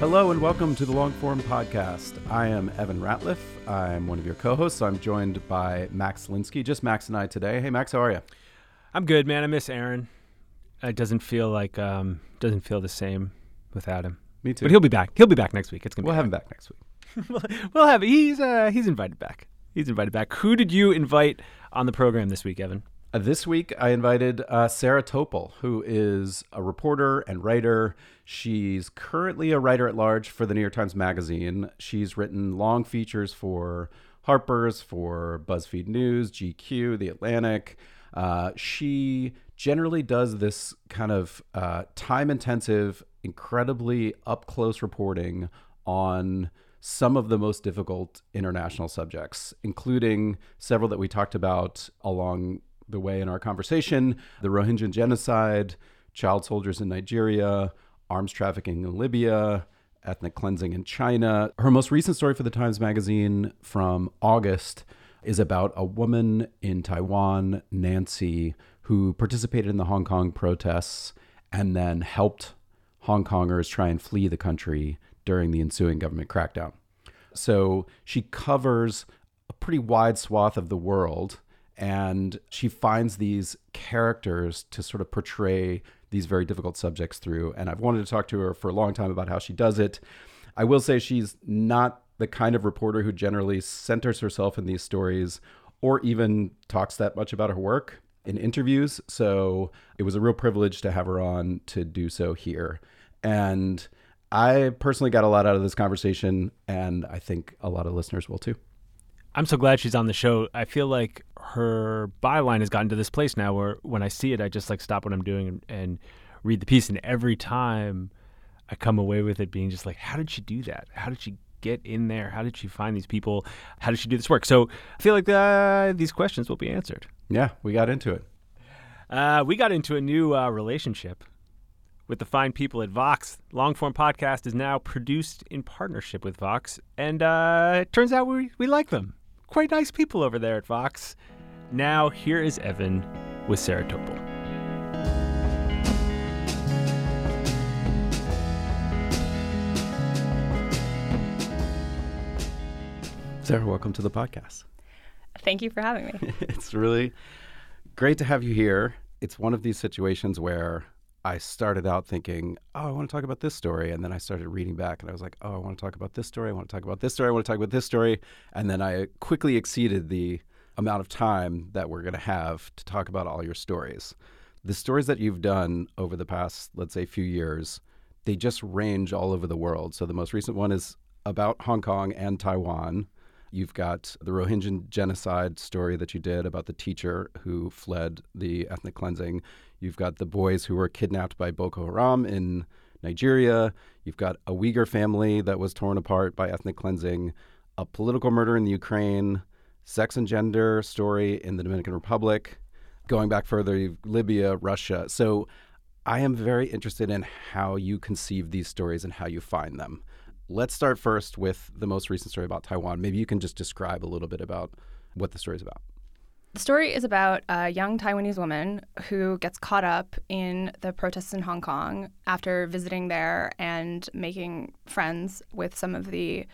Hello and welcome to the Longform Podcast. I am Evan Ratliff. I'm one of your co-hosts. I'm joined by Max Linsky. Just Max and I today. Hey Max, how are you? I'm good, man. I miss Aaron. It doesn't feel like um doesn't feel the same without him. Me too. But he'll be back. He'll be back next week. It's gonna we'll have him back next week. we'll, we'll have he's uh he's invited back. He's invited back. Who did you invite on the program this week, Evan? Uh, this week, I invited uh, Sarah Topol, who is a reporter and writer. She's currently a writer at large for the New York Times Magazine. She's written long features for Harper's, for BuzzFeed News, GQ, The Atlantic. Uh, she generally does this kind of uh, time intensive, incredibly up close reporting on some of the most difficult international subjects, including several that we talked about along the way in our conversation the Rohingya genocide, child soldiers in Nigeria, arms trafficking in Libya, ethnic cleansing in China. Her most recent story for the Times Magazine from August is about a woman in Taiwan, Nancy, who participated in the Hong Kong protests and then helped Hong Kongers try and flee the country during the ensuing government crackdown. So she covers a pretty wide swath of the world and she finds these characters to sort of portray these very difficult subjects through. And I've wanted to talk to her for a long time about how she does it. I will say she's not the kind of reporter who generally centers herself in these stories or even talks that much about her work in interviews. So it was a real privilege to have her on to do so here. And I personally got a lot out of this conversation, and I think a lot of listeners will too. I'm so glad she's on the show. I feel like her byline has gotten to this place now where when I see it, I just like stop what I'm doing and, and read the piece. And every time I come away with it being just like, how did she do that? How did she get in there? How did she find these people? How did she do this work? So I feel like uh, these questions will be answered. Yeah, we got into it. Uh, we got into a new uh, relationship with the fine people at Vox. Longform podcast is now produced in partnership with Vox, and uh, it turns out we, we like them quite nice people over there at Vox. Now, here is Evan with Sarah Topol. Sarah, welcome to the podcast. Thank you for having me. it's really great to have you here. It's one of these situations where I started out thinking, oh, I want to talk about this story. And then I started reading back and I was like, oh, I want to talk about this story. I want to talk about this story. I want to talk about this story. And then I quickly exceeded the amount of time that we're going to have to talk about all your stories. The stories that you've done over the past, let's say, few years, they just range all over the world. So the most recent one is about Hong Kong and Taiwan. You've got the Rohingya genocide story that you did about the teacher who fled the ethnic cleansing. You've got the boys who were kidnapped by Boko Haram in Nigeria. You've got a Uyghur family that was torn apart by ethnic cleansing, a political murder in the Ukraine, sex and gender story in the Dominican Republic. Going back further, Libya, Russia. So I am very interested in how you conceive these stories and how you find them. Let's start first with the most recent story about Taiwan. Maybe you can just describe a little bit about what the story is about. The story is about a young Taiwanese woman who gets caught up in the protests in Hong Kong after visiting there and making friends with some of the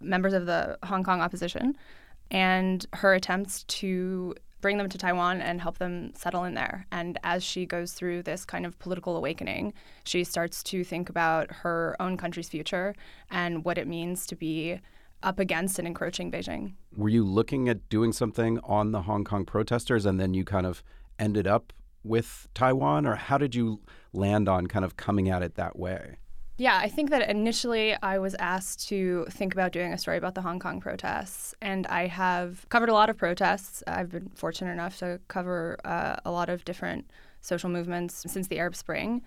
members of the Hong Kong opposition, and her attempts to bring them to Taiwan and help them settle in there. And as she goes through this kind of political awakening, she starts to think about her own country's future and what it means to be up against an encroaching Beijing. Were you looking at doing something on the Hong Kong protesters and then you kind of ended up with Taiwan, or how did you land on kind of coming at it that way? Yeah, I think that initially I was asked to think about doing a story about the Hong Kong protests, and I have covered a lot of protests. I've been fortunate enough to cover uh, a lot of different social movements since the Arab Spring.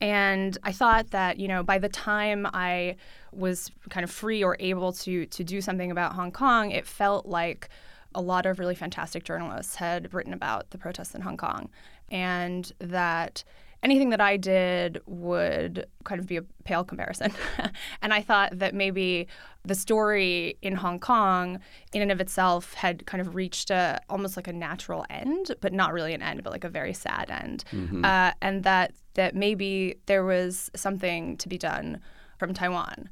And I thought that, you know, by the time I was kind of free or able to to do something about Hong Kong, it felt like a lot of really fantastic journalists had written about the protests in Hong Kong. And that anything that I did would kind of be a pale comparison. and I thought that maybe the story in Hong Kong, in and of itself, had kind of reached a almost like a natural end, but not really an end, but like a very sad end. Mm-hmm. Uh, and that that maybe there was something to be done from Taiwan.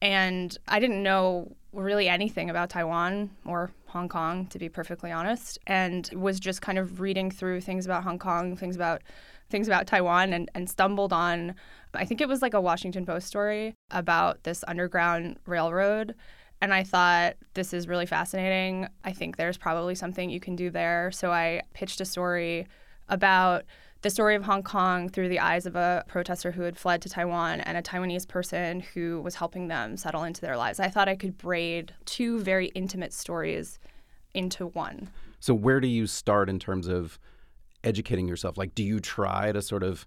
And I didn't know really anything about Taiwan or Hong Kong, to be perfectly honest, and was just kind of reading through things about Hong Kong, things about things about Taiwan and, and stumbled on, I think it was like a Washington Post story about this underground railroad. And I thought, this is really fascinating. I think there's probably something you can do there. So I pitched a story about the story of Hong Kong through the eyes of a protester who had fled to Taiwan and a Taiwanese person who was helping them settle into their lives. I thought I could braid two very intimate stories into one. So, where do you start in terms of educating yourself? Like, do you try to sort of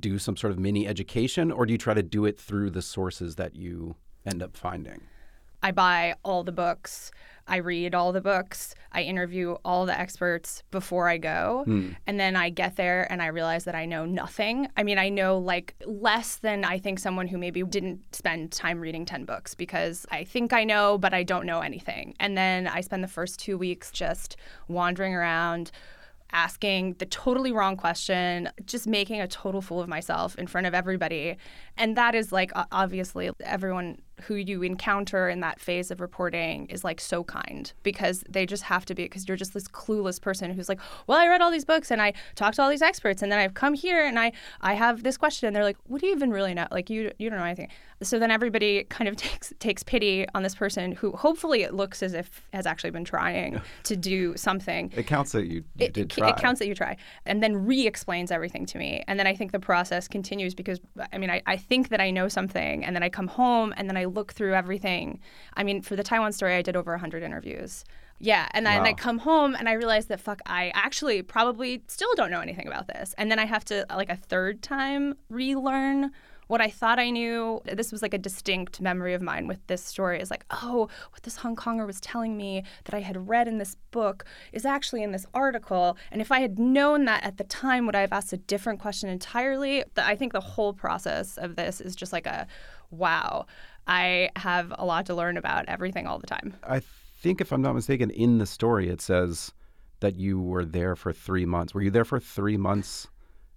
do some sort of mini education, or do you try to do it through the sources that you end up finding? I buy all the books. I read all the books. I interview all the experts before I go. Hmm. And then I get there and I realize that I know nothing. I mean, I know like less than I think someone who maybe didn't spend time reading 10 books because I think I know, but I don't know anything. And then I spend the first two weeks just wandering around asking the totally wrong question, just making a total fool of myself in front of everybody. And that is like obviously everyone who you encounter in that phase of reporting is like so kind because they just have to be because you're just this clueless person who's like well i read all these books and i talked to all these experts and then i've come here and i i have this question. And they're like what do you even really know? Like you you don't know anything so then everybody kind of takes takes pity on this person who hopefully it looks as if has actually been trying to do something it counts that you, you it, did try. it counts that you try and then re-explains everything to me and then i think the process continues because i mean I, I think that i know something and then i come home and then i look through everything. I mean, for the Taiwan story, I did over 100 interviews. Yeah, and then wow. I come home and I realize that fuck, I actually probably still don't know anything about this. And then I have to like a third time relearn what I thought I knew. This was like a distinct memory of mine with this story is like, oh, what this Hong Konger was telling me that I had read in this book is actually in this article. And if I had known that at the time, would I have asked a different question entirely? I think the whole process of this is just like a wow. I have a lot to learn about everything all the time. I think, if I'm not mistaken, in the story it says that you were there for three months. Were you there for three months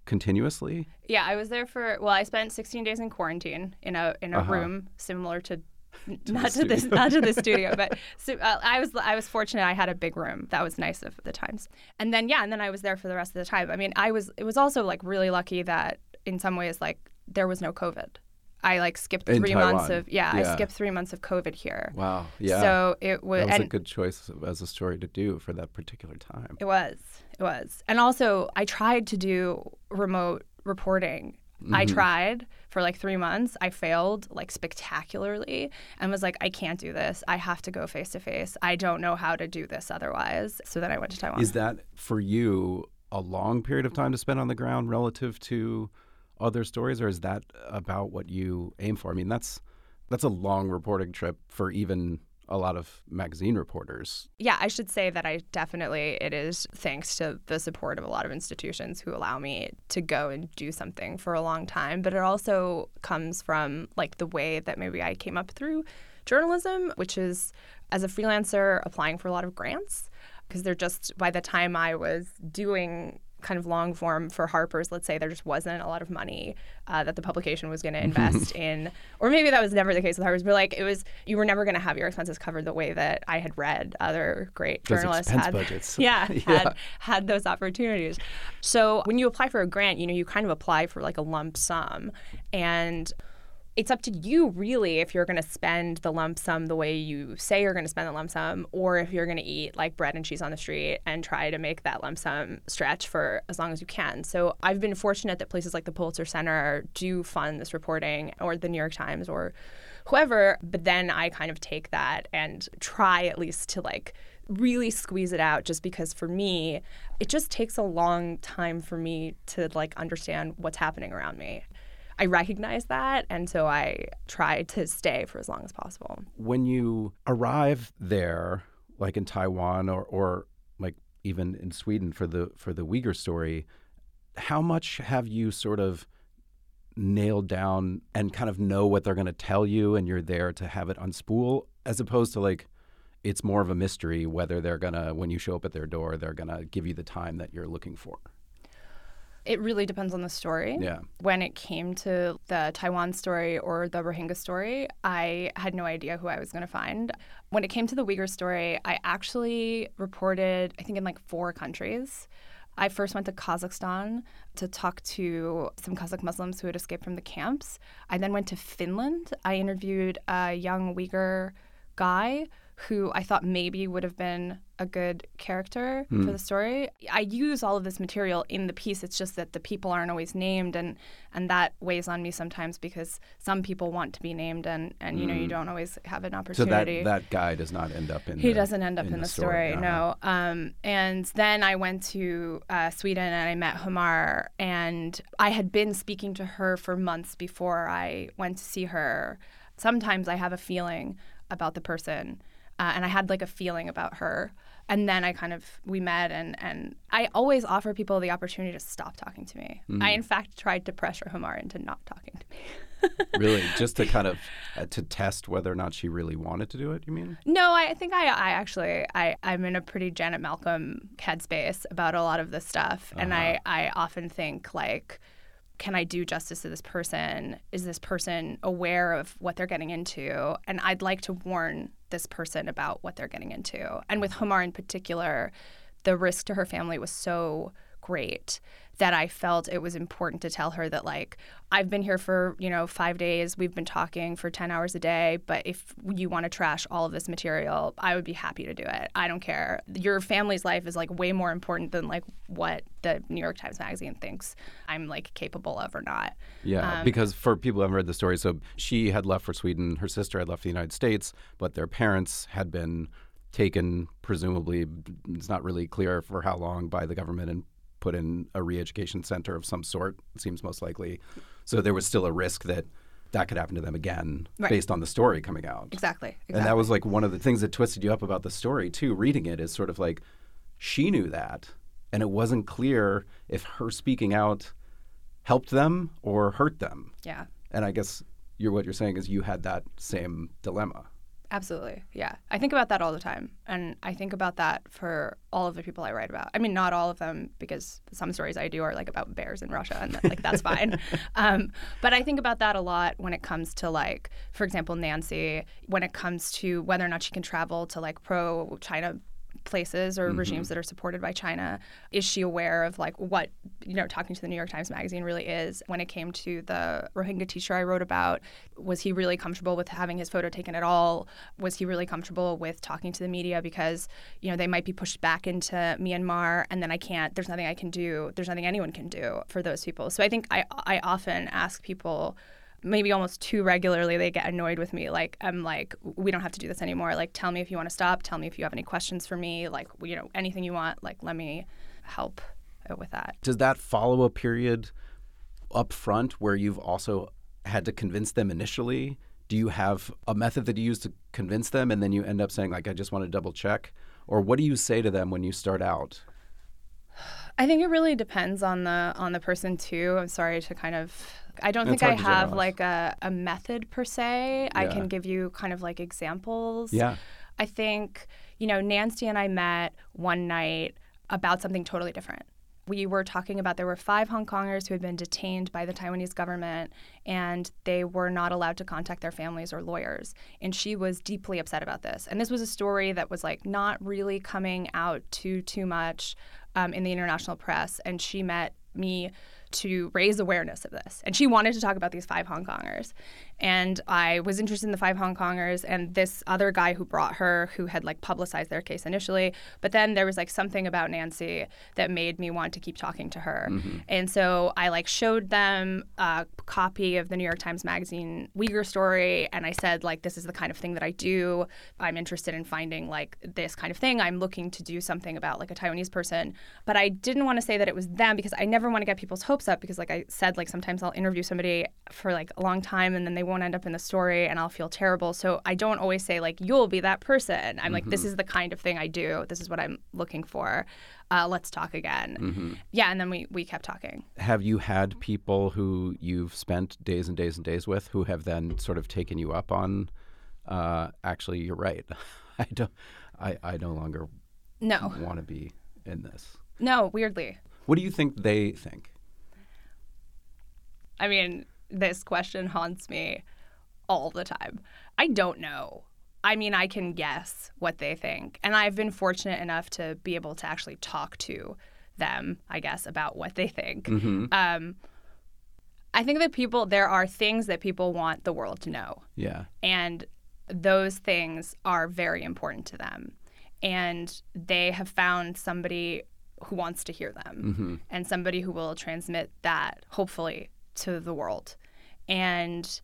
continuously? Yeah, I was there for. Well, I spent 16 days in quarantine in a in a uh-huh. room similar to. to not to this, not to the studio, but so, uh, I was I was fortunate. I had a big room that was nice of the times, and then yeah, and then I was there for the rest of the time. I mean, I was it was also like really lucky that in some ways like there was no COVID. I like skipped In three Taiwan. months of yeah, yeah, I skipped three months of COVID here. Wow. Yeah. So it was, that was a good choice as a story to do for that particular time. It was. It was. And also I tried to do remote reporting. Mm-hmm. I tried for like three months. I failed like spectacularly and was like, I can't do this. I have to go face to face. I don't know how to do this otherwise. So then I went to Taiwan. Is that for you a long period of time to spend on the ground relative to other stories, or is that about what you aim for? I mean, that's that's a long reporting trip for even a lot of magazine reporters. Yeah, I should say that I definitely it is thanks to the support of a lot of institutions who allow me to go and do something for a long time, but it also comes from like the way that maybe I came up through journalism, which is as a freelancer applying for a lot of grants because they're just by the time I was doing kind of long form for Harper's, let's say there just wasn't a lot of money uh, that the publication was going to invest in, or maybe that was never the case with Harper's, but like it was, you were never going to have your expenses covered the way that I had read other great those journalists had. Budgets. Yeah, yeah, had had those opportunities. So when you apply for a grant, you know, you kind of apply for like a lump sum, and it's up to you really if you're going to spend the lump sum the way you say you're going to spend the lump sum or if you're going to eat like bread and cheese on the street and try to make that lump sum stretch for as long as you can. So I've been fortunate that places like the Pulitzer Center do fund this reporting or the New York Times or whoever, but then I kind of take that and try at least to like really squeeze it out just because for me it just takes a long time for me to like understand what's happening around me. I recognize that, and so I try to stay for as long as possible. When you arrive there, like in Taiwan or, or like even in Sweden for the for the Uyghur story, how much have you sort of nailed down and kind of know what they're going to tell you, and you're there to have it unspool, as opposed to like it's more of a mystery whether they're gonna when you show up at their door they're gonna give you the time that you're looking for. It really depends on the story. Yeah. When it came to the Taiwan story or the Rohingya story, I had no idea who I was going to find. When it came to the Uyghur story, I actually reported, I think, in like four countries. I first went to Kazakhstan to talk to some Kazakh Muslims who had escaped from the camps. I then went to Finland. I interviewed a young Uyghur guy who I thought maybe would have been a good character mm. for the story. I use all of this material in the piece. It's just that the people aren't always named, and and that weighs on me sometimes because some people want to be named, and and you know you hmm. don't always have an opportunity. So that that guy does not end up in. He the, doesn't end up in, in the, the, story. story no. Um, and then I went to uh, Sweden and I met Humar and I had been speaking to her for months before I went to see her. Sometimes I have a feeling about the person uh, and I had like a feeling about her. And then I kind of we met, and and I always offer people the opportunity to stop talking to me. Mm. I in fact tried to pressure Humar into not talking to me. really, just to kind of uh, to test whether or not she really wanted to do it. You mean? No, I think I I actually I I'm in a pretty Janet Malcolm headspace about a lot of this stuff, uh-huh. and I I often think like can I do justice to this person? Is this person aware of what they're getting into? And I'd like to warn this person about what they're getting into. And with Humar in particular, the risk to her family was so great that I felt it was important to tell her that like I've been here for, you know, 5 days, we've been talking for 10 hours a day, but if you want to trash all of this material, I would be happy to do it. I don't care. Your family's life is like way more important than like what the New York Times magazine thinks I'm like capable of or not. Yeah, um, because for people who haven't read the story, so she had left for Sweden, her sister had left the United States, but their parents had been taken presumably it's not really clear for how long by the government and put in a re-education center of some sort. Seems most likely. So there was still a risk that that could happen to them again right. based on the story coming out. Exactly, exactly. And that was like one of the things that twisted you up about the story too. Reading it is sort of like she knew that, and it wasn't clear if her speaking out helped them or hurt them. Yeah. And I guess you're what you're saying is you had that same dilemma. Absolutely. Yeah. I think about that all the time. And I think about that for all of the people I write about. I mean, not all of them, because some stories I do are like about bears in Russia, and that, like that's fine. Um, but I think about that a lot when it comes to, like, for example, Nancy, when it comes to whether or not she can travel to like pro China places or mm-hmm. regimes that are supported by China? Is she aware of like what you know talking to the New York Times magazine really is? When it came to the Rohingya teacher I wrote about, was he really comfortable with having his photo taken at all? Was he really comfortable with talking to the media because you know they might be pushed back into Myanmar and then I can't. There's nothing I can do. There's nothing anyone can do for those people. So I think I I often ask people maybe almost too regularly they get annoyed with me. Like i'm like we don't have to do this anymore. Like tell me if you want to stop. Tell me if you have any questions for me. Like you know anything you want. Like let me help with that. Does that follow a period up front where you've also had to convince them initially? Do you have a method that you use to convince them and then you end up saying like i just want to double check? Or what do you say to them when you start out? I think it really depends on the on the person too. I'm sorry to kind of I don't think I have like a, a method per se. Yeah. I can give you kind of like examples. Yeah. I think, you know, Nancy and I met one night about something totally different. We were talking about there were five Hong Kongers who had been detained by the Taiwanese government and they were not allowed to contact their families or lawyers. And she was deeply upset about this. And this was a story that was like not really coming out too too much um, in the international press. And she met me to raise awareness of this. And she wanted to talk about these five Hong Kongers. And I was interested in the five Hong Kongers and this other guy who brought her, who had like publicized their case initially. But then there was like something about Nancy that made me want to keep talking to her. Mm-hmm. And so I like showed them a copy of the New York Times Magazine Uyghur story. And I said, like, this is the kind of thing that I do. I'm interested in finding like this kind of thing. I'm looking to do something about like a Taiwanese person. But I didn't want to say that it was them because I never want to get people's hopes up because, like I said, like sometimes I'll interview somebody for like a long time and then they won't end up in the story and I'll feel terrible. So I don't always say like you'll be that person. I'm mm-hmm. like this mm-hmm. is the kind of thing I do. This is what I'm looking for. Uh, let's talk again. Mm-hmm. Yeah, and then we we kept talking. Have you had people who you've spent days and days and days with who have then sort of taken you up on? Uh, actually, you're right. I don't. I I no longer no want to be in this. No, weirdly. What do you think they think? I mean, this question haunts me all the time. I don't know. I mean, I can guess what they think. And I've been fortunate enough to be able to actually talk to them, I guess, about what they think. Mm-hmm. Um, I think that people, there are things that people want the world to know. Yeah. And those things are very important to them. And they have found somebody who wants to hear them mm-hmm. and somebody who will transmit that, hopefully, to the world. And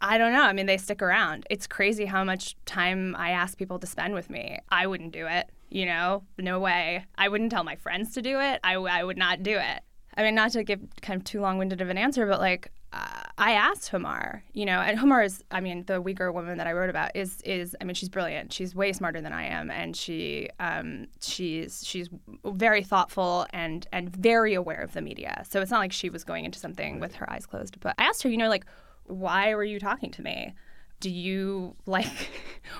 I don't know. I mean, they stick around. It's crazy how much time I ask people to spend with me. I wouldn't do it, you know? No way. I wouldn't tell my friends to do it. I, I would not do it. I mean, not to give kind of too long winded of an answer, but like, I asked Humar, you know, and Humar is, I mean, the Uyghur woman that I wrote about is, is, I mean, she's brilliant. She's way smarter than I am, and she, um, she's, she's very thoughtful and and very aware of the media. So it's not like she was going into something with her eyes closed. But I asked her, you know, like, why were you talking to me? Do you like,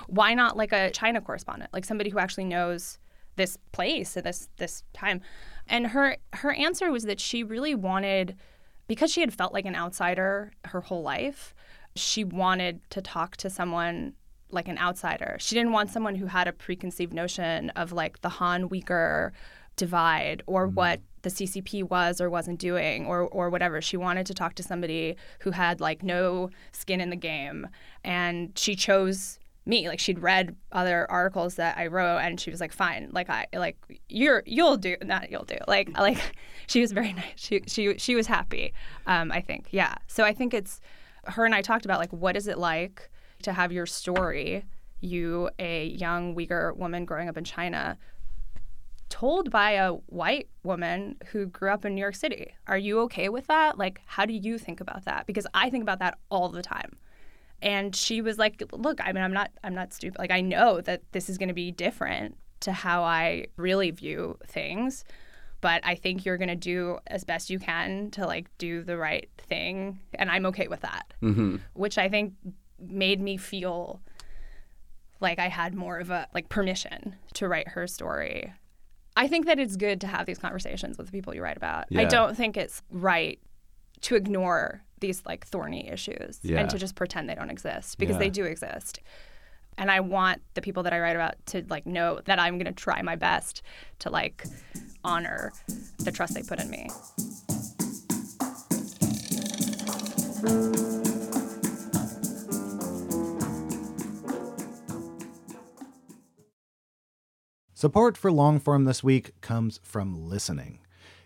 why not like a China correspondent, like somebody who actually knows this place and this this time? And her her answer was that she really wanted because she had felt like an outsider her whole life, she wanted to talk to someone like an outsider. She didn't want someone who had a preconceived notion of like the Han Uyghur divide or mm-hmm. what the CCP was or wasn't doing or or whatever. She wanted to talk to somebody who had like no skin in the game and she chose me. Like she'd read other articles that i wrote and she was like fine. Like i like you're you'll do not you'll do. Like like she was very nice. She she she was happy um i think. Yeah. So i think it's her and i talked about like what is it like to have your story you a young uyghur woman growing up in china told by a white woman who grew up in new york city. Are you okay with that? Like how do you think about that? Because i think about that all the time and she was like look i mean i'm not i'm not stupid like i know that this is going to be different to how i really view things but i think you're going to do as best you can to like do the right thing and i'm okay with that mm-hmm. which i think made me feel like i had more of a like permission to write her story i think that it's good to have these conversations with the people you write about yeah. i don't think it's right to ignore these like thorny issues yeah. and to just pretend they don't exist because yeah. they do exist. And I want the people that I write about to like know that I'm going to try my best to like honor the trust they put in me. Support for Longform this week comes from listening.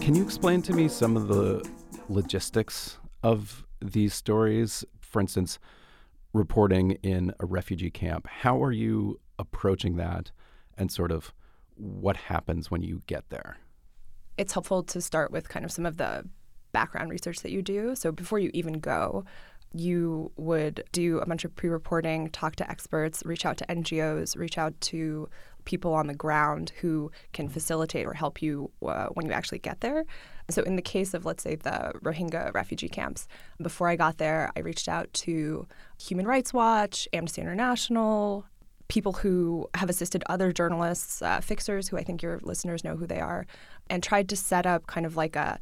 Can you explain to me some of the logistics of these stories? For instance, reporting in a refugee camp. How are you approaching that and sort of what happens when you get there? It's helpful to start with kind of some of the background research that you do. So before you even go, you would do a bunch of pre reporting, talk to experts, reach out to NGOs, reach out to people on the ground who can facilitate or help you uh, when you actually get there. So, in the case of, let's say, the Rohingya refugee camps, before I got there, I reached out to Human Rights Watch, Amnesty International, people who have assisted other journalists, uh, fixers, who I think your listeners know who they are, and tried to set up kind of like a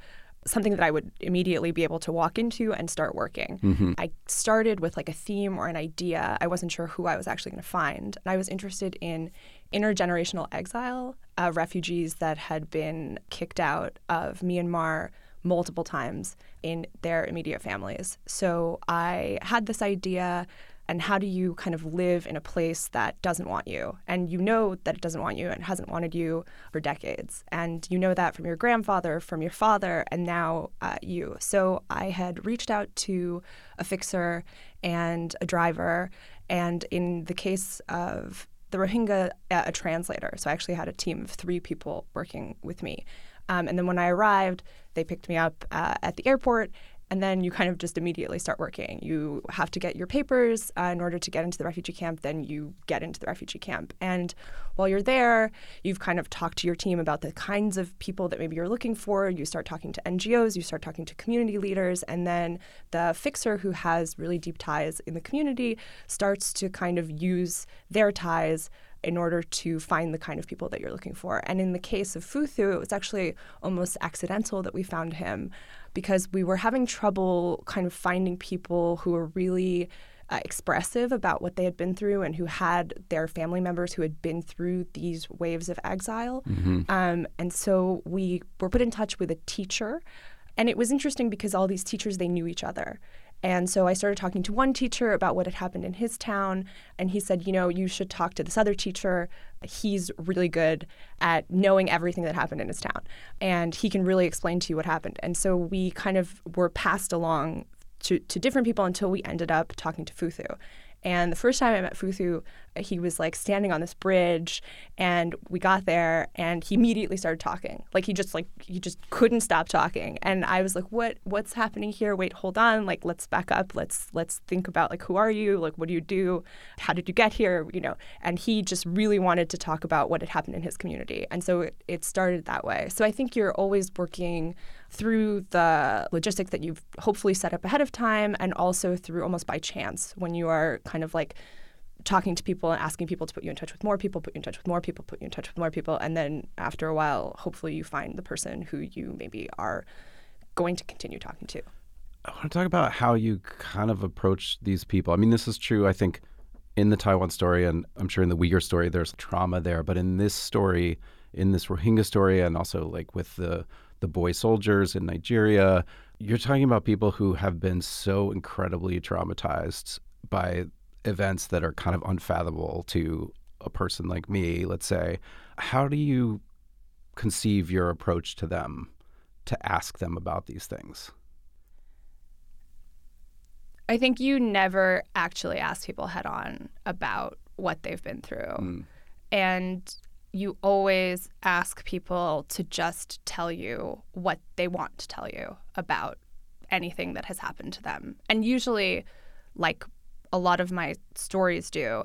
something that I would immediately be able to walk into and start working. Mm-hmm. I started with like a theme or an idea. I wasn't sure who I was actually going to find. And I was interested in intergenerational exile, uh, refugees that had been kicked out of Myanmar multiple times in their immediate families. So I had this idea and how do you kind of live in a place that doesn't want you? And you know that it doesn't want you and hasn't wanted you for decades. And you know that from your grandfather from your father and now uh, you. So i had reached out to a fixer and a driver. And in the case of the Rohingya a translator. So I actually had a team of three people working with me. Um, and then when I arrived, they picked me up uh, at the airport. And then you kind of just immediately start working. You have to get your papers uh, in order to get into the refugee camp. Then you get into the refugee camp. And while you're there, you've kind of talked to your team about the kinds of people that maybe you're looking for. You start talking to NGOs, you start talking to community leaders. And then the fixer who has really deep ties in the community starts to kind of use their ties in order to find the kind of people that you're looking for. And in the case of Futhu, it was actually almost accidental that we found him because we were having trouble kind of finding people who were really uh, expressive about what they had been through and who had their family members who had been through these waves of exile. Mm-hmm. Um, and so we were put in touch with a teacher. And it was interesting because all these teachers, they knew each other. And so I started talking to one teacher about what had happened in his town. And he said, you know, you should talk to this other teacher. He's really good at knowing everything that happened in his town. And he can really explain to you what happened. And so we kind of were passed along to, to different people until we ended up talking to Futhu. And the first time I met Futhu, he was like standing on this bridge, and we got there, and he immediately started talking. Like he just like he just couldn't stop talking, and I was like, "What? What's happening here? Wait, hold on. Like let's back up. Let's let's think about like who are you? Like what do you do? How did you get here? You know?" And he just really wanted to talk about what had happened in his community, and so it, it started that way. So I think you're always working through the logistics that you've hopefully set up ahead of time and also through almost by chance when you are kind of like talking to people and asking people to put you in touch with more people, put you in touch with more people, put you in touch with more people. And then after a while, hopefully you find the person who you maybe are going to continue talking to. I want to talk about how you kind of approach these people. I mean, this is true, I think, in the Taiwan story, and I'm sure in the Uyghur story, there's trauma there. But in this story, in this Rohingya story, and also like with the the boy soldiers in Nigeria. You're talking about people who have been so incredibly traumatized by events that are kind of unfathomable to a person like me, let's say. How do you conceive your approach to them to ask them about these things? I think you never actually ask people head on about what they've been through. Mm. And you always ask people to just tell you what they want to tell you about anything that has happened to them. And usually, like a lot of my stories do,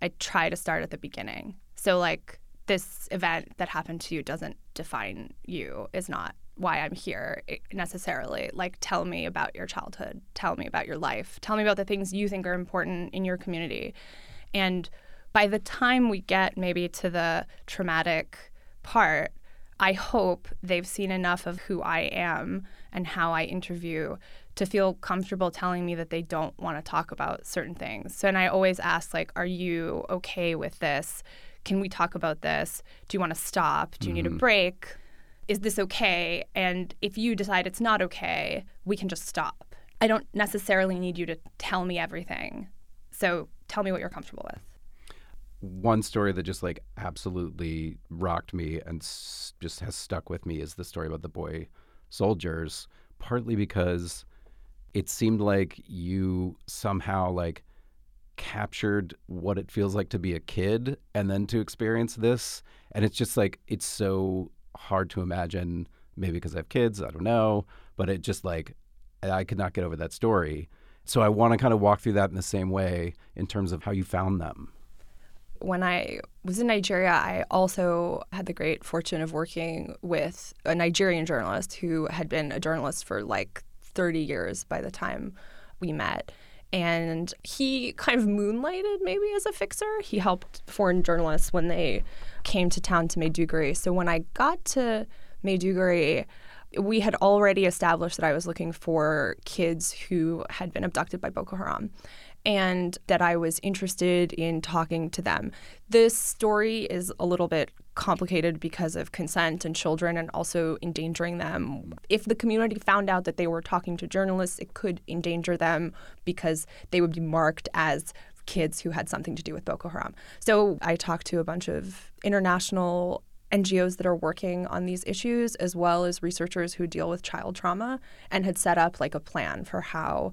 I try to start at the beginning. So, like, this event that happened to you doesn't define you, is not why I'm here eh, necessarily. Like, tell me about your childhood, tell me about your life, tell me about the things you think are important in your community. And by the time we get maybe to the traumatic part, I hope they've seen enough of who I am and how I interview to feel comfortable telling me that they don't want to talk about certain things. So and I always ask like are you okay with this? Can we talk about this? Do you want to stop? Do you need a mm-hmm. break? Is this okay? And if you decide it's not okay, we can just stop. I don't necessarily need you to tell me everything. So tell me what you're comfortable with. One story that just like absolutely rocked me and s- just has stuck with me is the story about the boy soldiers, partly because it seemed like you somehow like captured what it feels like to be a kid and then to experience this and it's just like it's so hard to imagine maybe because I have kids, I don't know, but it just like I could not get over that story. So I want to kind of walk through that in the same way in terms of how you found them. When I was in Nigeria, I also had the great fortune of working with a Nigerian journalist who had been a journalist for like 30 years by the time we met. And he kind of moonlighted maybe as a fixer. He helped foreign journalists when they came to town to Maiduguri. So when I got to Maiduguri, we had already established that I was looking for kids who had been abducted by Boko Haram and that I was interested in talking to them. This story is a little bit complicated because of consent and children and also endangering them. If the community found out that they were talking to journalists, it could endanger them because they would be marked as kids who had something to do with Boko Haram. So I talked to a bunch of international NGOs that are working on these issues, as well as researchers who deal with child trauma, and had set up like a plan for how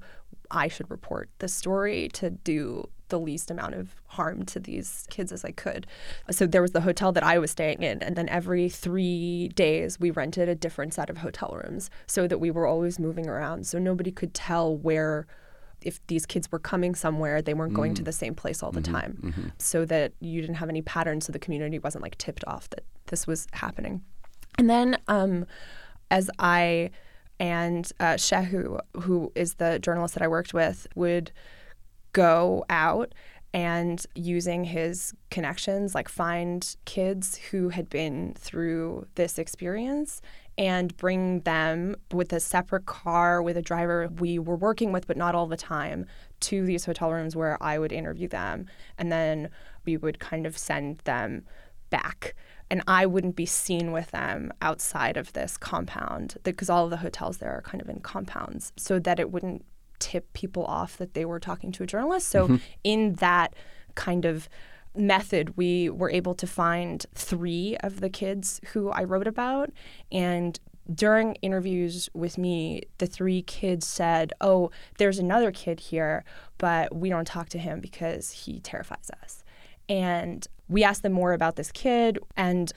I should report the story to do the least amount of harm to these kids as I could. So there was the hotel that I was staying in, and then every three days we rented a different set of hotel rooms so that we were always moving around. So nobody could tell where if these kids were coming somewhere, they weren't going to the same place all the time, so that you didn't have any patterns, so the community wasn't like tipped off that this was happening. And then um, as I and uh, Shehu, who is the journalist that I worked with, would go out and using his connections, like find kids who had been through this experience and bring them with a separate car with a driver we were working with, but not all the time, to these hotel rooms where I would interview them. And then we would kind of send them back. And I wouldn't be seen with them outside of this compound because all of the hotels there are kind of in compounds so that it wouldn't tip people off that they were talking to a journalist. So, mm-hmm. in that kind of method, we were able to find three of the kids who I wrote about. And during interviews with me, the three kids said, Oh, there's another kid here, but we don't talk to him because he terrifies us. And we asked them more about this kid, and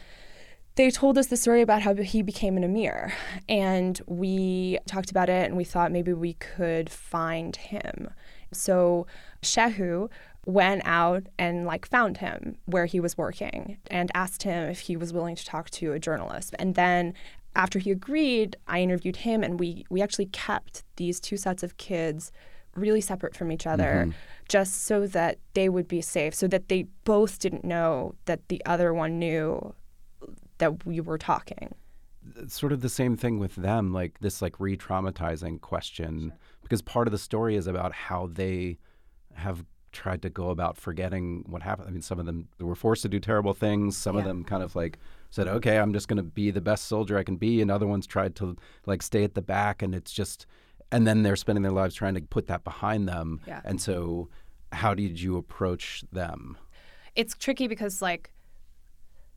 they told us the story about how he became an emir. And we talked about it, and we thought maybe we could find him. So Shehu went out and like found him where he was working and asked him if he was willing to talk to a journalist. And then after he agreed, I interviewed him, and we we actually kept these two sets of kids really separate from each other mm-hmm. just so that they would be safe so that they both didn't know that the other one knew that we were talking. It's sort of the same thing with them, like this like re-traumatizing question, because part of the story is about how they have tried to go about forgetting what happened. I mean, some of them were forced to do terrible things. Some of them kind of like said, "Okay, I'm just going to be the best soldier I can be," and other ones tried to like stay at the back, and it's just, and then they're spending their lives trying to put that behind them. Yeah. And so, how did you approach them? it's tricky because like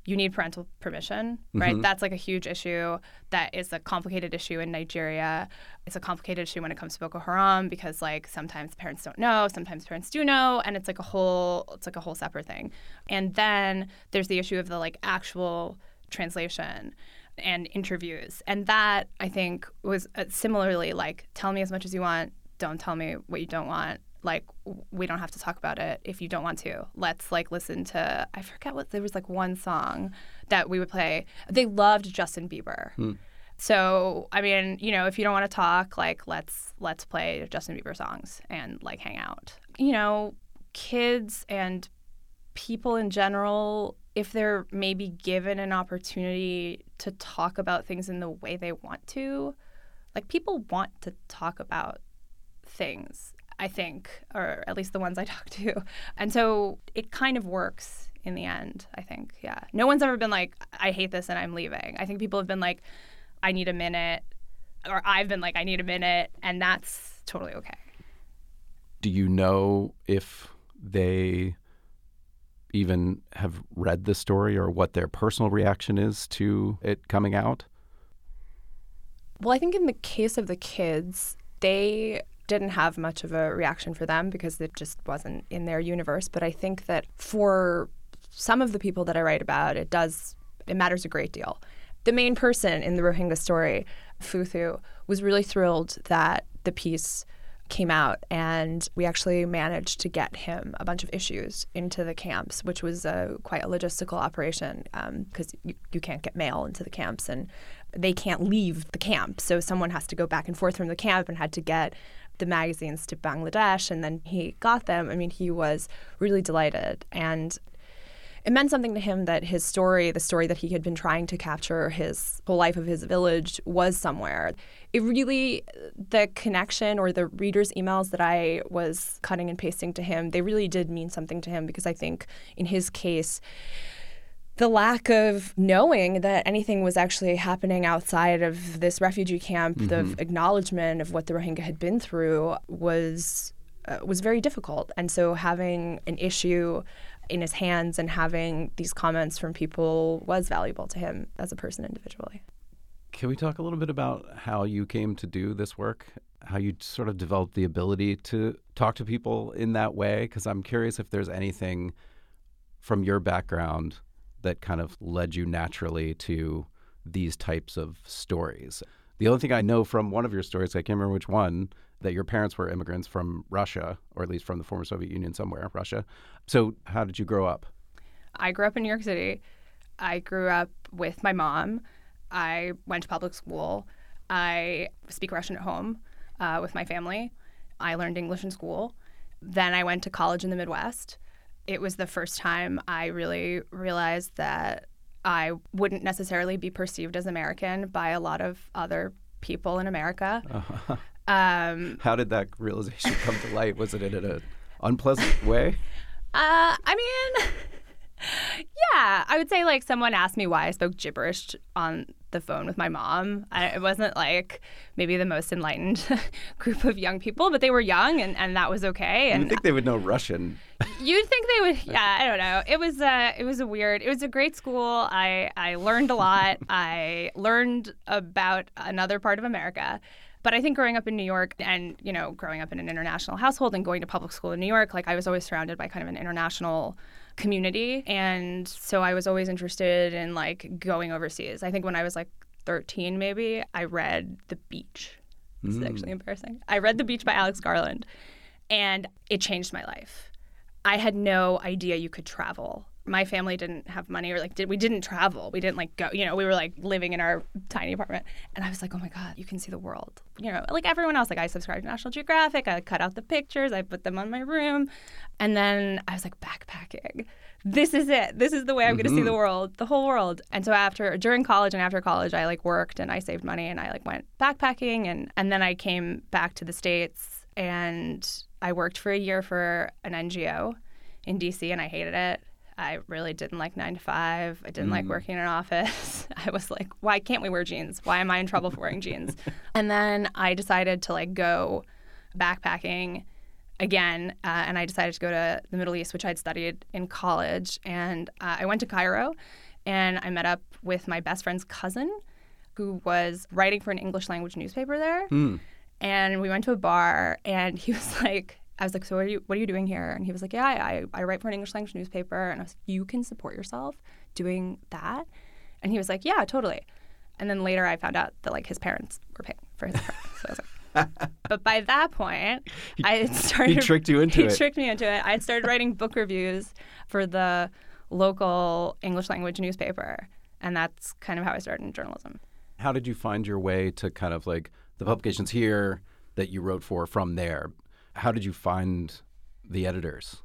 you need parental permission, right? That's like a huge issue. That is a complicated issue in Nigeria. It's a complicated issue when it comes to Boko Haram because like sometimes parents don't know, sometimes parents do know, and it's like a whole it's like a whole separate thing. And then there's the issue of the like actual translation and interviews. And that I think was uh, similarly like tell me as much as you want, don't tell me what you don't want like we don't have to talk about it if you don't want to. Let's like listen to i forget what there was like one song that we would play. They loved justin bieber. Hmm. So i mean you know if you don't want to talk like let's let's play justin bieber songs and like hang out. You know kids and people in general if they're maybe given an opportunity to talk about things in the way they want to like people want to talk about things, I think, or at least the ones I talk to. And so it kind of works in the end, I think. Yeah. No one's ever been like, I hate this and I'm leaving. I think people have been like, I need a minute, or I've been like, I need a minute, and that's totally okay. Do you know if they even have read the story or what their personal reaction is to it coming out? Well, I think in the case of the kids, they didn't have much of a reaction for them because it just wasn't in their universe. But I think that for some of the people that I write about, it does, it matters a great deal. The main person in the Rohingya story, Futhu, was really thrilled that the piece came out and we actually managed to get him a bunch of issues into the camps which was a, quite a logistical operation because um, you, you can't get mail into the camps and they can't leave the camp so someone has to go back and forth from the camp and had to get the magazines to bangladesh and then he got them i mean he was really delighted and it meant something to him that his story, the story that he had been trying to capture his whole life of his village, was somewhere. It really, the connection or the reader's emails that I was cutting and pasting to him, they really did mean something to him because I think in his case, the lack of knowing that anything was actually happening outside of this refugee camp, mm-hmm. the acknowledgement of what the Rohingya had been through was uh, was very difficult. And so having an issue in his hands and having these comments from people was valuable to him as a person individually. Can we talk a little bit about how you came to do this work? How you sort of developed the ability to talk to people in that way? Because I'm curious if there's anything from your background that kind of led you naturally to these types of stories. The only thing I know from one of your stories, I can't remember which one, that your parents were immigrants from Russia, or at least from the former Soviet Union somewhere, Russia. So, how did you grow up? I grew up in New York City. I grew up with my mom. I went to public school. I speak Russian at home uh, with my family. I learned English in school. Then I went to college in the Midwest. It was the first time I really realized that I wouldn't necessarily be perceived as American by a lot of other people in America. Uh-huh. Um, How did that realization come to light? Was it in an unpleasant way? Uh, I mean, yeah, I would say like someone asked me why I spoke gibberish on the phone with my mom. I, it wasn't like maybe the most enlightened group of young people, but they were young and, and that was okay. And you think they would know Russian? You'd think they would. Yeah, I don't know. It was a it was a weird. It was a great school. I I learned a lot. I learned about another part of America. But I think growing up in New York and, you know, growing up in an international household and going to public school in New York, like I was always surrounded by kind of an international community. And so I was always interested in like going overseas. I think when I was like 13, maybe, I read The Beach. This mm. is actually embarrassing. I read The Beach by Alex Garland and it changed my life. I had no idea you could travel my family didn't have money or like did we didn't travel. We didn't like go you know we were like living in our tiny apartment. And i was like oh my god you can see the world. You know like everyone else like i subscribed to national geographic. I cut out the pictures. I put them on my room. And then i was like backpacking. This is it. This is the way i'm mm-hmm. going to see the world the whole world. And so after during college and after college i like worked and i saved money and i like went backpacking. And and then i came back to the states and i worked for a year for an ngo in dc and i hated it I really didn't like nine to five. I didn't mm. like working in an office. I was like, why can't we wear jeans? Why am I in trouble for wearing jeans? And then I decided to like go backpacking again, uh, and I decided to go to the Middle East, which I'd studied in college. And uh, I went to Cairo, and I met up with my best friend's cousin, who was writing for an English language newspaper there. Mm. And we went to a bar, and he was like, I was like, so what are you what are you doing here? And he was like, yeah, I, I write for an English language newspaper. And I was like, you can support yourself doing that? And he was like, yeah, totally. And then later I found out that like his parents were paying for his So I was like, but by that point, I had started. He tricked you into he it. He tricked me into it. I had started writing book reviews for the local English language newspaper, and that's kind of how I started in journalism. How did you find your way to kind of like the publications here that you wrote for from there? How did you find the editors?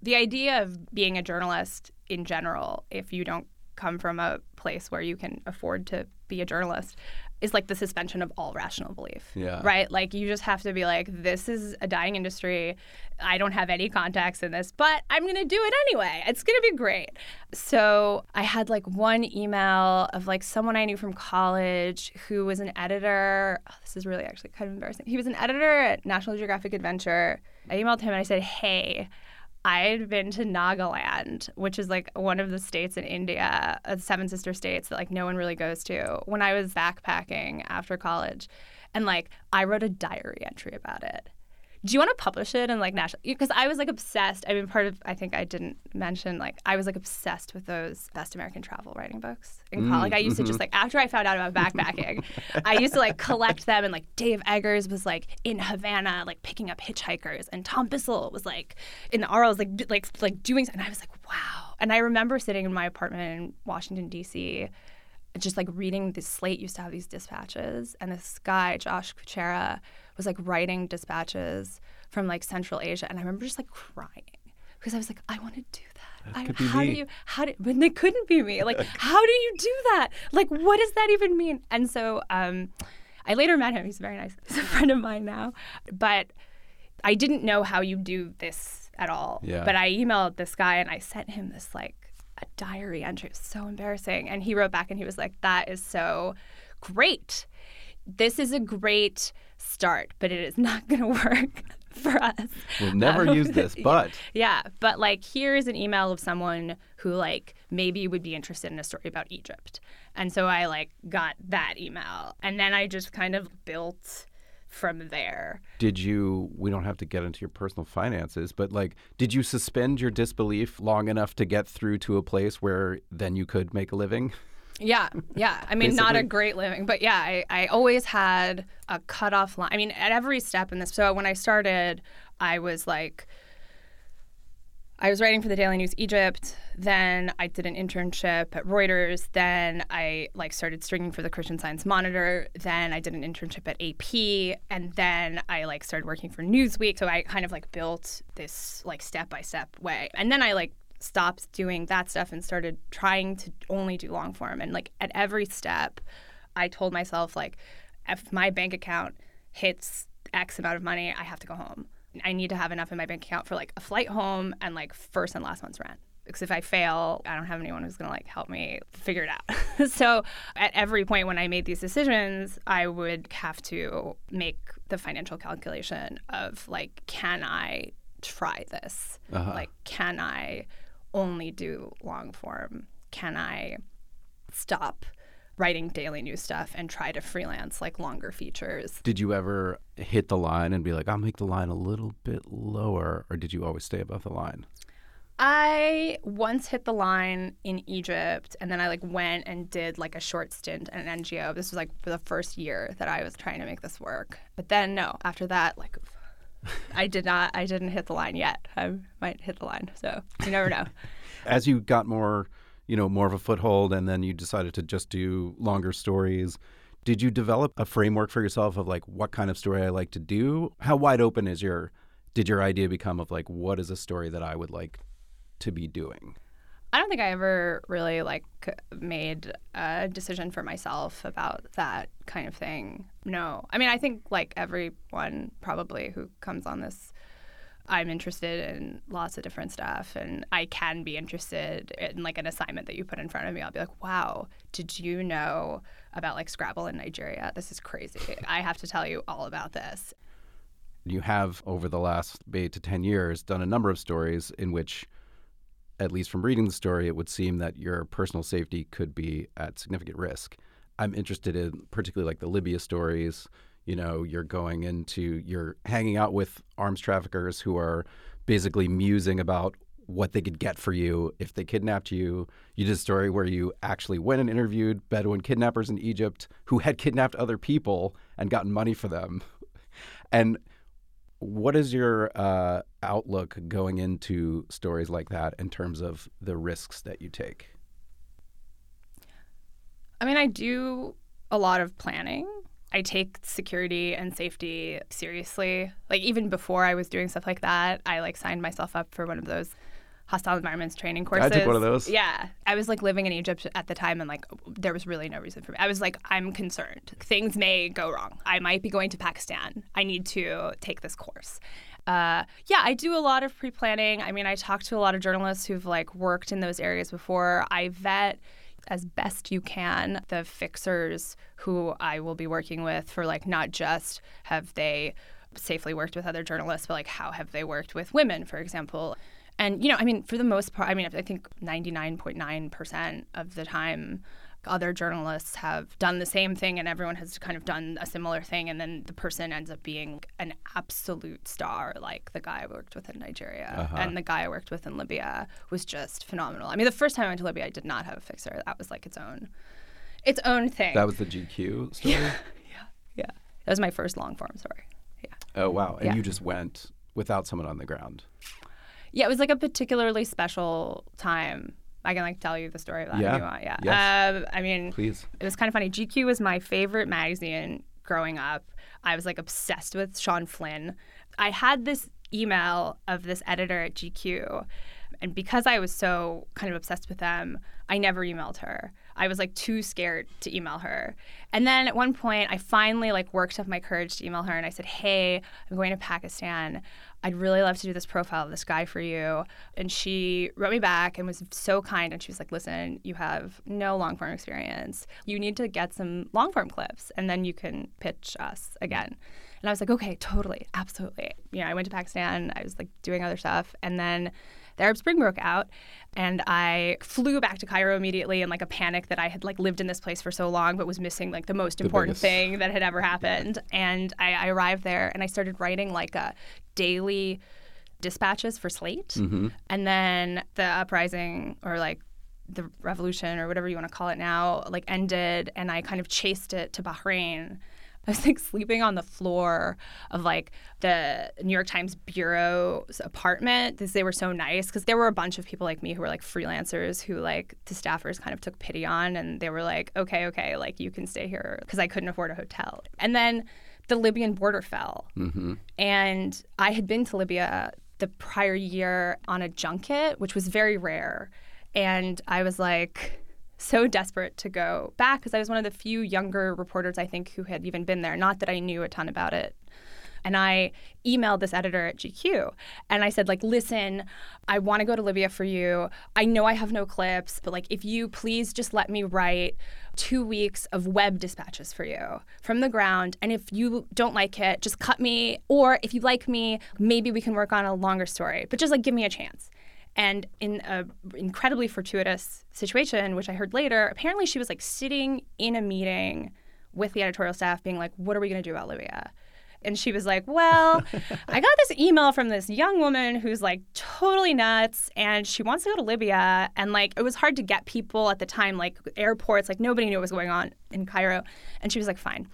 The idea of being a journalist in general, if you don't come from a place where you can afford to be a journalist is like the suspension of all rational belief. Yeah. Right? Like you just have to be like, this is a dying industry. I don't have any contacts in this, but I'm going to do it anyway. It's going to be great. So I had like one email of like someone I knew from college who was an editor. Oh, this is really actually kind of embarrassing. He was an editor at National Geographic Adventure. I emailed him and I said, hey, I'd been to Nagaland, which is like one of the states in India, uh, seven sister states that like no one really goes to. When I was backpacking after college, and like I wrote a diary entry about it do you want to publish it in like national because i was like obsessed i mean part of i think i didn't mention like i was like obsessed with those best american travel writing books in mm, college. Like i used to mm-hmm. just like after i found out about backpacking i used to like collect them and like dave eggers was like in havana like picking up hitchhikers and tom bissell was like in the Urals like like like doing and i was like wow. And i remember sitting in my apartment in washington d.c just like reading the slate used to have these dispatches and this guy josh kucera was like writing dispatches from like Central Asia, and I remember just like crying because I was like, I want to do that. that I, how me. do you? How do? But it couldn't be me. Like, how do you do that? Like, what does that even mean? And so, um, I later met him. He's very nice. He's a friend of mine now, but I didn't know how you do this at all. Yeah. But I emailed this guy and I sent him this like a diary entry. It was so embarrassing. And he wrote back and he was like, "That is so great. This is a great." start, but it is not going to work for us. We'll never um, use this, but yeah, but like here's an email of someone who like maybe would be interested in a story about Egypt. And so I like got that email and then I just kind of built from there. Did you we don't have to get into your personal finances, but like did you suspend your disbelief long enough to get through to a place where then you could make a living? Yeah, yeah. I mean, not a great living, but yeah, I, I always had a cutoff line. I mean, at every step in this. So when I started, I was like, I was writing for the Daily News Egypt. Then I did an internship at Reuters. Then I like started stringing for the Christian Science Monitor. Then I did an internship at AP, and then I like started working for Newsweek. So I kind of like built this like step by step way. And then I like stopped doing that stuff and started trying to only do long form. And like at every step, I told myself like, if my bank account hits X amount of money, I have to go home. I need to have enough in my bank account for like a flight home and like first and last month's rent. Because if I fail, I don't have anyone who's gonna like help me figure it out. so at every point when I made these decisions, I would have to make the financial calculation of like, can I try this? Uh-huh. Like, can I only do long form? Can I stop writing daily news stuff and try to freelance like longer features? Did you ever hit the line and be like, I'll make the line a little bit lower, or did you always stay above the line? I once hit the line in Egypt and then I like went and did like a short stint at an NGO. This was like for the first year that I was trying to make this work. But then no, after that like I did not. I didn't hit the line yet. I might hit the line, so you never know. As you got more, you know, more of a foothold, and then you decided to just do longer stories. Did you develop a framework for yourself of like what kind of story I like to do? How wide open is your? Did your idea become of like what is a story that I would like to be doing? I don't think I ever really like made a decision for myself about that kind of thing. No. I mean, I think like everyone probably who comes on this I'm interested in lots of different stuff and I can be interested in like an assignment that you put in front of me. I'll be like, "Wow, did you know about like Scrabble in Nigeria? This is crazy. I have to tell you all about this." You have over the last 8 to 10 years done a number of stories in which at least from reading the story, it would seem that your personal safety could be at significant risk. I'm interested in particularly like the Libya stories. You know, you're going into, you're hanging out with arms traffickers who are basically musing about what they could get for you if they kidnapped you. You did a story where you actually went and interviewed Bedouin kidnappers in Egypt who had kidnapped other people and gotten money for them. And what is your uh, outlook going into stories like that in terms of the risks that you take? I mean, I do a lot of planning. I take security and safety seriously. Like even before I was doing stuff like that, I like signed myself up for one of those hostile environments training courses. I took one of those. Yeah. I was like living in Egypt at the time and like there was really no reason for me. I was like, I'm concerned. Things may go wrong. I might be going to Pakistan. I need to take this course. Uh, yeah, I do a lot of pre-planning. I mean, I talk to a lot of journalists who've like worked in those areas before. I vet as best you can the fixers who I will be working with for like not just have they safely worked with other journalists, but like how have they worked with women, for example. And you know, I mean, for the most part, I mean, I think 99.9% of the time other journalists have done the same thing and everyone has kind of done a similar thing and then the person ends up being an absolute star like the guy I worked with in Nigeria Uh-huh. and the guy I worked with in Libya was just phenomenal. I mean the first time I went to Libya I did not have a fixer. That was like its own its own thing. That was the GQ story. yeah. Yeah. That was my first long form story. Yeah. Oh wow! And Yeah. you just went without someone on the ground. Yeah, it was like a particularly special time. I can like tell you the story of that Yeah. if you want. Yeah. Yes. Um, I mean, Please. it was kind of funny. GQ was my favorite magazine growing up. I was like obsessed with Sean Flynn. I had this email of this editor at GQ, and because I was so kind of obsessed with them, I never emailed her. I was like too scared to email her. And then at one point, I finally like worked up my courage to email her, and I said, "Hey, I'm going to Pakistan. I'd really love to do this profile of this guy for you." And she wrote me back and was so kind, and she was like, "Listen, you have no long form experience. You need to get some long form clips, and then you can pitch us again." And I was like, "Okay, totally, absolutely." You know, I went to Pakistan. I was like doing other stuff, and then the Arab Spring broke out, and I flew back to Cairo immediately in like a panic that I had like lived in this place for so long, but was missing like the most important biggest- thing that had ever happened. And I, I arrived there, and I started writing like a daily dispatches for Slate, mm-hmm. and then the uprising or like the revolution or whatever you want to call it now like ended and i kind of chased it to bahrain I was like sleeping on the floor of like the New York Times bureau's apartment because they were so nice. Because there were a bunch of people like me who were like freelancers who like the staffers kind of took pity on, and they were like, "Okay, okay, like you can stay here," because I couldn't afford a hotel. And then the Libyan border fell, mm-hmm. and I had been to Libya the prior year on a junket, which was very rare, and I was like so desperate to go back because I was one of the few younger reporters I think who had even been there. Not that I knew a ton about it. And I emailed this editor at GQ and I said, like, listen, I want to go to Libya for you. I know I have no clips, but like, if you please just let me write two weeks of web dispatches for you from the ground. And if you don't like it, just cut me. Or if you like me, maybe we can work on a longer story, but just like give me a chance. And in an incredibly fortuitous situation, which I heard later, apparently she was like sitting in a meeting with the editorial staff, being like, "What are we going to do about Libya?" And she was like, "Well, I got this email from this young woman who's like totally nuts, and she wants to go to Libya. And like, it was hard to get people at the time, like airports, like nobody knew what was going on in Cairo. And she was like, "Fine."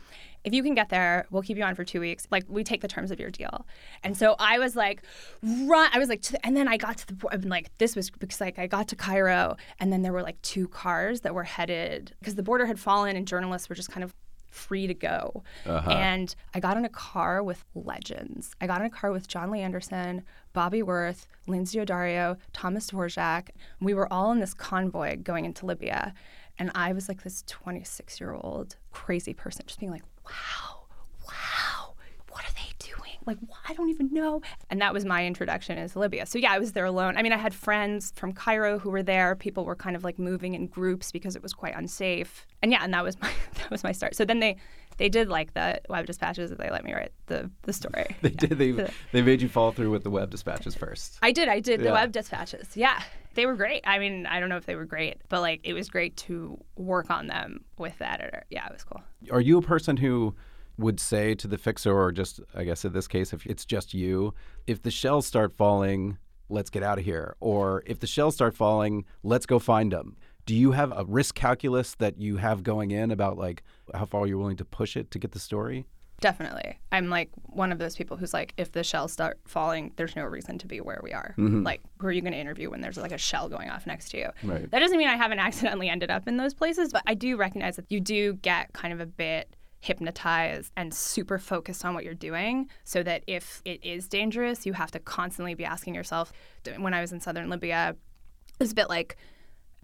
If you can get there, we'll keep you on for two weeks. Like we take the terms of your deal. And so I was like, run. I was like, the, and then I got to the point. I'm like, this was because like I got to Cairo, and then there were like two cars that were headed because the border had fallen, and journalists were just kind of free to go. Uh-huh. And I got in a car with legends. I got in a car with Jon Lee Anderson, Bobby Worth, Lynsey Addario, Tomas Dworzak. We were all in this convoy going into Libya. And I was like this 26 year old crazy person, just being like, wow, wow, what are they doing? Like, I don't even know. And that was my introduction into Libya. So, yeah, I was there alone. I mean, I had friends from Cairo who were there. People were kind of like moving in groups because it was quite unsafe. And yeah, and that was my that was my start. So then they they did like the web dispatches. that They let me write the the story. They did. They they made you fall through with the web dispatches first. I did. I did the web dispatches. Yeah. They were great. I mean, I don't know if they were great, but like it was great to work on them with the editor. Yeah, it was cool. Are you a person who would say to the fixer, or just I guess in this case, if it's just you, if the shells start falling, let's get out of here, or if the shells start falling, let's go find them. Do you have a risk calculus that you have going in about like how far you're willing to push it to get the story? Definitely. I'm like one of those people who's like, if the shells start falling, there's no reason to be where we are. Mm-hmm. Like, who are you going to interview when there's like a shell going off next to you? Right. That doesn't mean I haven't accidentally ended up in those places, but I do recognize that you do get kind of a bit hypnotized and super focused on what you're doing so that if it is dangerous, you have to constantly be asking yourself. When I was in southern Libya, it was a bit like,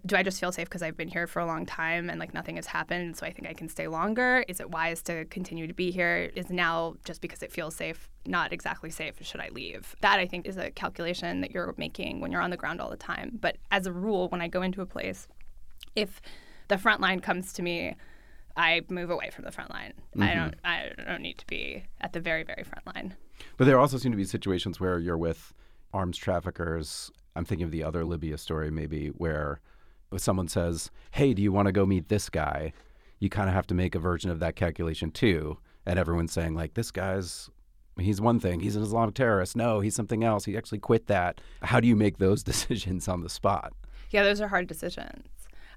do I just feel safe because I've been here for a long time and like nothing has happened, so I think I can stay longer? Is it wise to continue to be here? Is now just because it feels safe not exactly safe? Should I leave? That I think is a calculation that you're making when you're on the ground all the time. But as a rule, when I go into a place, if the front line comes to me, I move away from the front line. Mm-hmm. I don't I don't need to be at the very very front line. But there also seem to be situations where you're with arms traffickers. I'm thinking of the other Libya story maybe where if someone says, "Hey, do you want to go meet this guy?" You kind of have to make a version of that calculation too, and everyone's saying like, "This guy's he's one thing. He's an Islamic terrorist. No, he's something else. He actually quit that." How do you make those decisions on the spot? Yeah, those are hard decisions.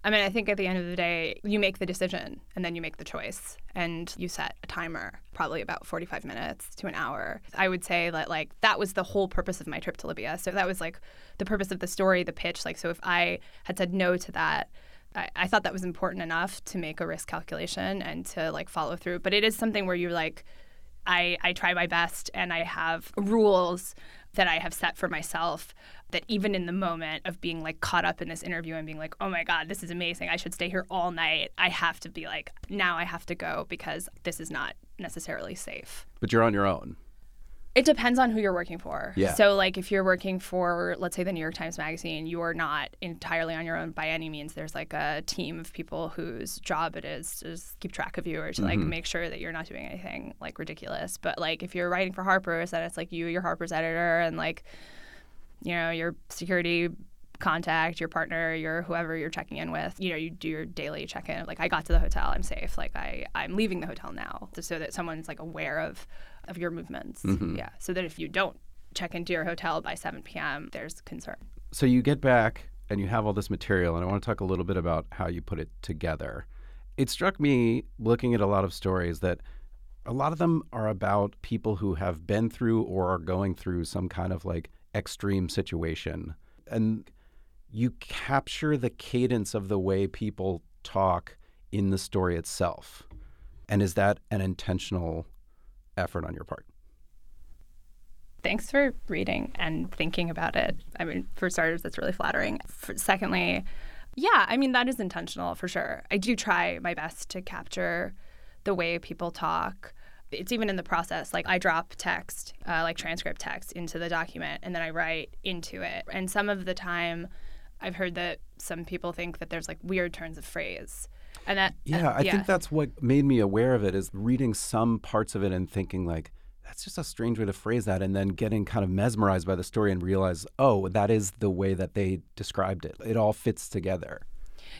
I mean, I think at the end of the day, you make the decision and then you make the choice and you set a timer, probably about 45 minutes to an hour. I would say that, like, that was the whole purpose of my trip to Libya. So that was like the purpose of the story, the pitch. Like, so if I had said no to that, I, I thought that was important enough to make a risk calculation and to like follow through. But it is something where you're like, I, I try my best and I have rules that I have set for myself that even in the moment of being like caught up in this interview and being like, oh my God, this is amazing. I should stay here all night. I have to be like, now I have to go because this is not necessarily safe. But you're on your own. It depends on who you're working for. Yeah. So, like, if you're working for, let's say, the New York Times Magazine, you're not entirely on your own by any means. There's like a team of people whose job it is to just keep track of you or to like mm-hmm. make sure that you're not doing anything like ridiculous. But like, if you're writing for Harper's, then it's like you, your Harper's editor, and like you know, your security contact, your partner, your whoever you're checking in with, you know, you do your daily check-in. Like I got to the hotel, I'm safe. Like I, I'm leaving the hotel now, so that someone's like aware of of your movements. Mm-hmm. Yeah, so that if you don't check into your hotel by 7 p.m., there's concern. So you get back and you have all this material, and I want to talk a little bit about how you put it together. It struck me looking at a lot of stories that a lot of them are about people who have been through or are going through some kind of like extreme situation. And you capture the cadence of the way people talk in the story itself. And is that an intentional effort on your part? Thanks for reading and thinking about it. I mean, for starters, that's really flattering. For, secondly, yeah, I mean, that is intentional for sure. I do try my best to capture the way people talk it's even in the process. Like I drop text, uh, like transcript text into the document, and then I write into it. And some of the time, I've heard that some people think that there's like weird turns of phrase. And that yeah, uh, I yeah. think that's what made me aware of it is reading some parts of it and thinking like that's just a strange way to phrase that and then getting kind of mesmerized by the story and realize oh that is the way that they described it it all fits together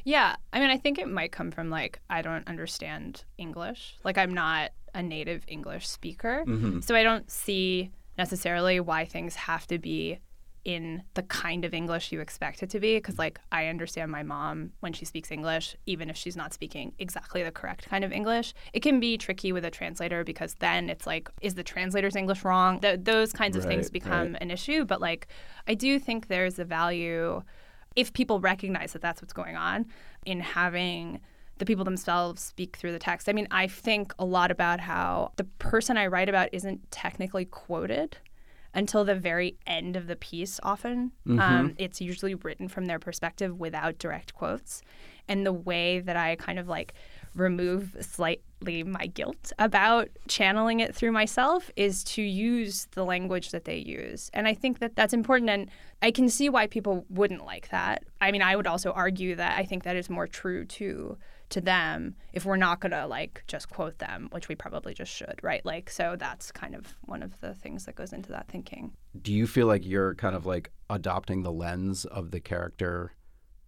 yeah i mean i think it might come from like i don't understand english like i'm not a native English speaker. Mm-hmm. So I don't see necessarily why things have to be in the kind of English you expect it to be. Because, like, I understand my mom when she speaks English, even if she's not speaking exactly the correct kind of English. It can be tricky with a translator because then it's like, is the translator's English wrong? Th- those kinds of right, things become right. an issue. But, like, I do think there's a value if people recognize that that's what's going on in having the people themselves speak through the text. I mean, I think a lot about how the person I write about isn't technically quoted until the very end of the piece, often. Mm-hmm. Um, it's usually written from their perspective without direct quotes. And the way that I kind of like remove slightly my guilt about channeling it through myself is to use the language that they use. And I think that that's important. And I can see why people wouldn't like that. I mean, I would also argue that I think that is more true too to them if we're not going to like just quote them, which we probably just should, right? Like, so that's kind of one of the things that goes into that thinking. Do you feel like you're kind of like adopting the lens of the character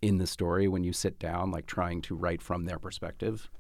in the story when you sit down, like trying to write from their perspective?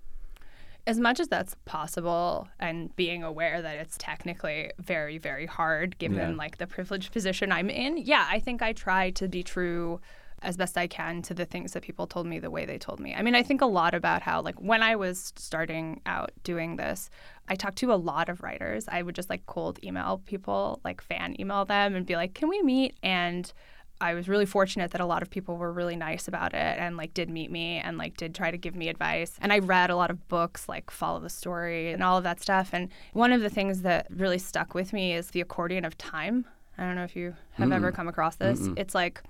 As much as that's possible, and being aware that it's technically very, very hard given yeah. like the privileged position I'm in, yeah, I think I try to be true as best I can to the things that people told me the way they told me. I mean, I think a lot about how, like, when I was starting out doing this, I talked to a lot of writers. I would just like cold email people, like fan email them and be like, can we meet? And I was really fortunate that a lot of people were really nice about it and like did meet me and like did try to give me advice. And I read a lot of books like Follow the Story and all of that stuff. And one of the things that really stuck with me is the accordion of time. I don't know if you have mm ever come across this. Mm-mm. It's like,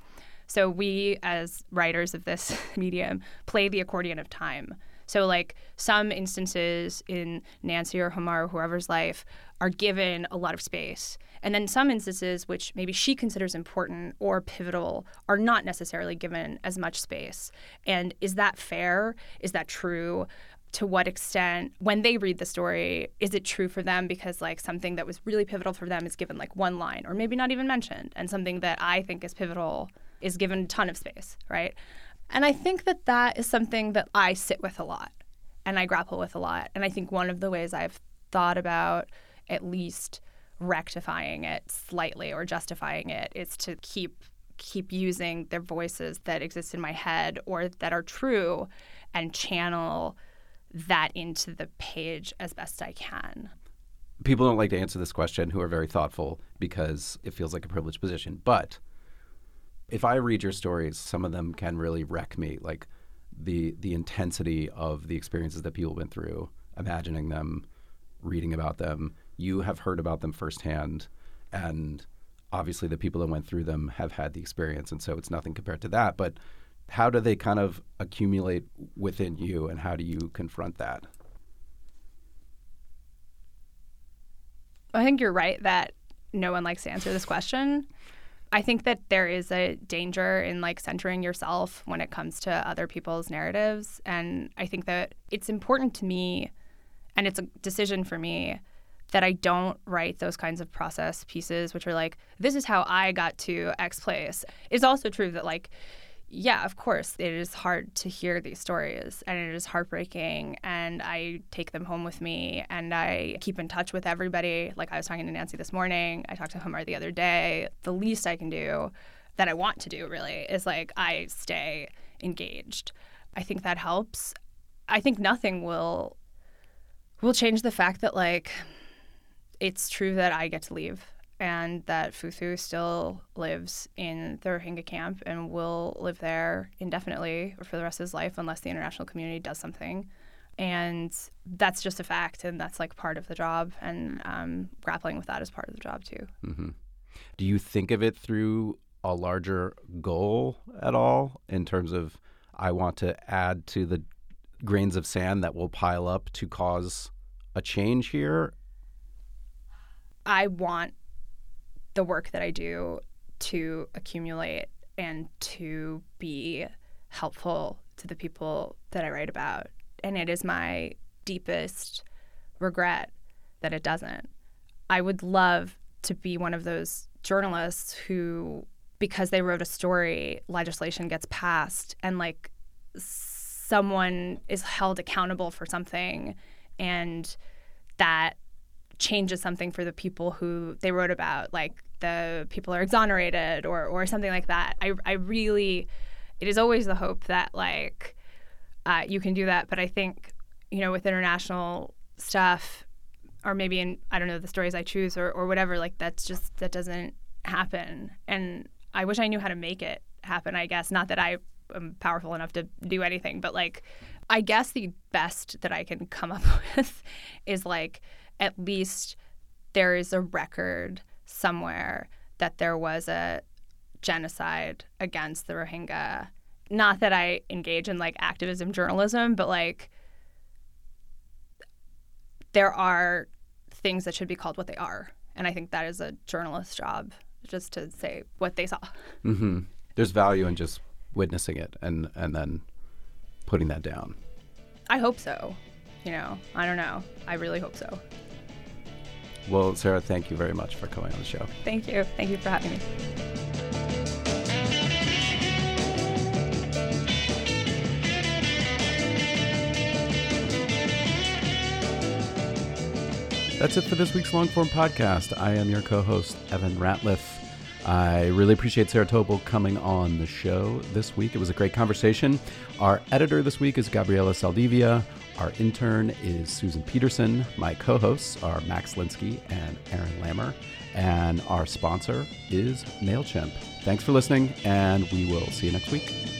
so we as writers of this medium play the accordion of time. So, like some instances in Nancy or Humar or whoever's life are given a lot of space. And then some instances, which maybe she considers important or pivotal, are not necessarily given as much space. And is that fair? Is that true? to what extent when they read the story is it true for them because like something that was really pivotal for them is given like one line or maybe not even mentioned and something that i think is pivotal is given a ton of space right and I think that that is something that I sit with a lot and I grapple with a lot. And I think one of the ways I've thought about at least rectifying it slightly or justifying it is to keep keep using the voices that exist in my head or that are true and channel that into the page as best I can. People don't like to answer this question who are very thoughtful because it feels like a privileged position. But if I read your stories, some of them can really wreck me. Like the the intensity of the experiences that people went through, imagining them, reading about them. You have heard about them firsthand, and obviously the people that went through them have had the experience, and so it's nothing compared to that. But how do they kind of accumulate within you, and how do you confront that? I think you're right that no one likes to answer this question. I think that there is a danger in like centering yourself when it comes to other people's narratives. And I think that it's important to me, and it's a decision for me, that I don't write those kinds of process pieces, which are like, this is how I got to X place. It's also true that like yeah, of course, it is hard to hear these stories and it is heartbreaking. And I take them home with me and I keep in touch with everybody. Like I was talking to Nancy this morning, I talked to Humar the other day. The least I can do that I want to do really is like I stay engaged. I think that helps. I think nothing will will change the fact that like it's true that I get to leave and that Futhu still lives in the Rohingya camp and will live there indefinitely or for the rest of his life unless the international community does something. And that's just a fact, and that's like part of the job, and um, grappling with that is part of the job too. Mm-hmm. Do you think of it through a larger goal at all in terms of I want to add to the grains of sand that will pile up to cause a change here? I want the work that I do to accumulate and to be helpful to the people that I write about. And it is my deepest regret that it doesn't. I would love to be one of those journalists who, because they wrote a story, legislation gets passed and like someone is held accountable for something and that changes something for the people who they wrote about, like the people are exonerated or or something like that. I I really, it is always the hope that like uh, you can do that, but I think you know with international stuff or maybe in I don't know the stories I choose or or whatever like that's just that doesn't happen. And I wish I knew how to make it happen I guess. Not that I am powerful enough to do anything but like I guess the best that I can come up with is like at least there is a record somewhere that there was a genocide against the Rohingya. Not that I engage in like activism journalism, but like there are things that should be called what they are. And I think that is a journalist's job, just to say what they saw. Mm-hmm. There's value in just witnessing it and, and then putting that down. I hope so. You know, I don't know. I really hope so. Well, Sarah, thank you very much for coming on the show. Thank you. Thank you for having me. That's it for this week's long form podcast. I am your co host, Evan Ratliff. I really appreciate Sarah Topol coming on the show this week. It was a great conversation. Our editor this week is Gabriela Saldivia. Our intern is Susan Peterson. My co hosts are Max Linsky and Aaron Lammer. And our sponsor is MailChimp. Thanks for listening, and we will see you next week.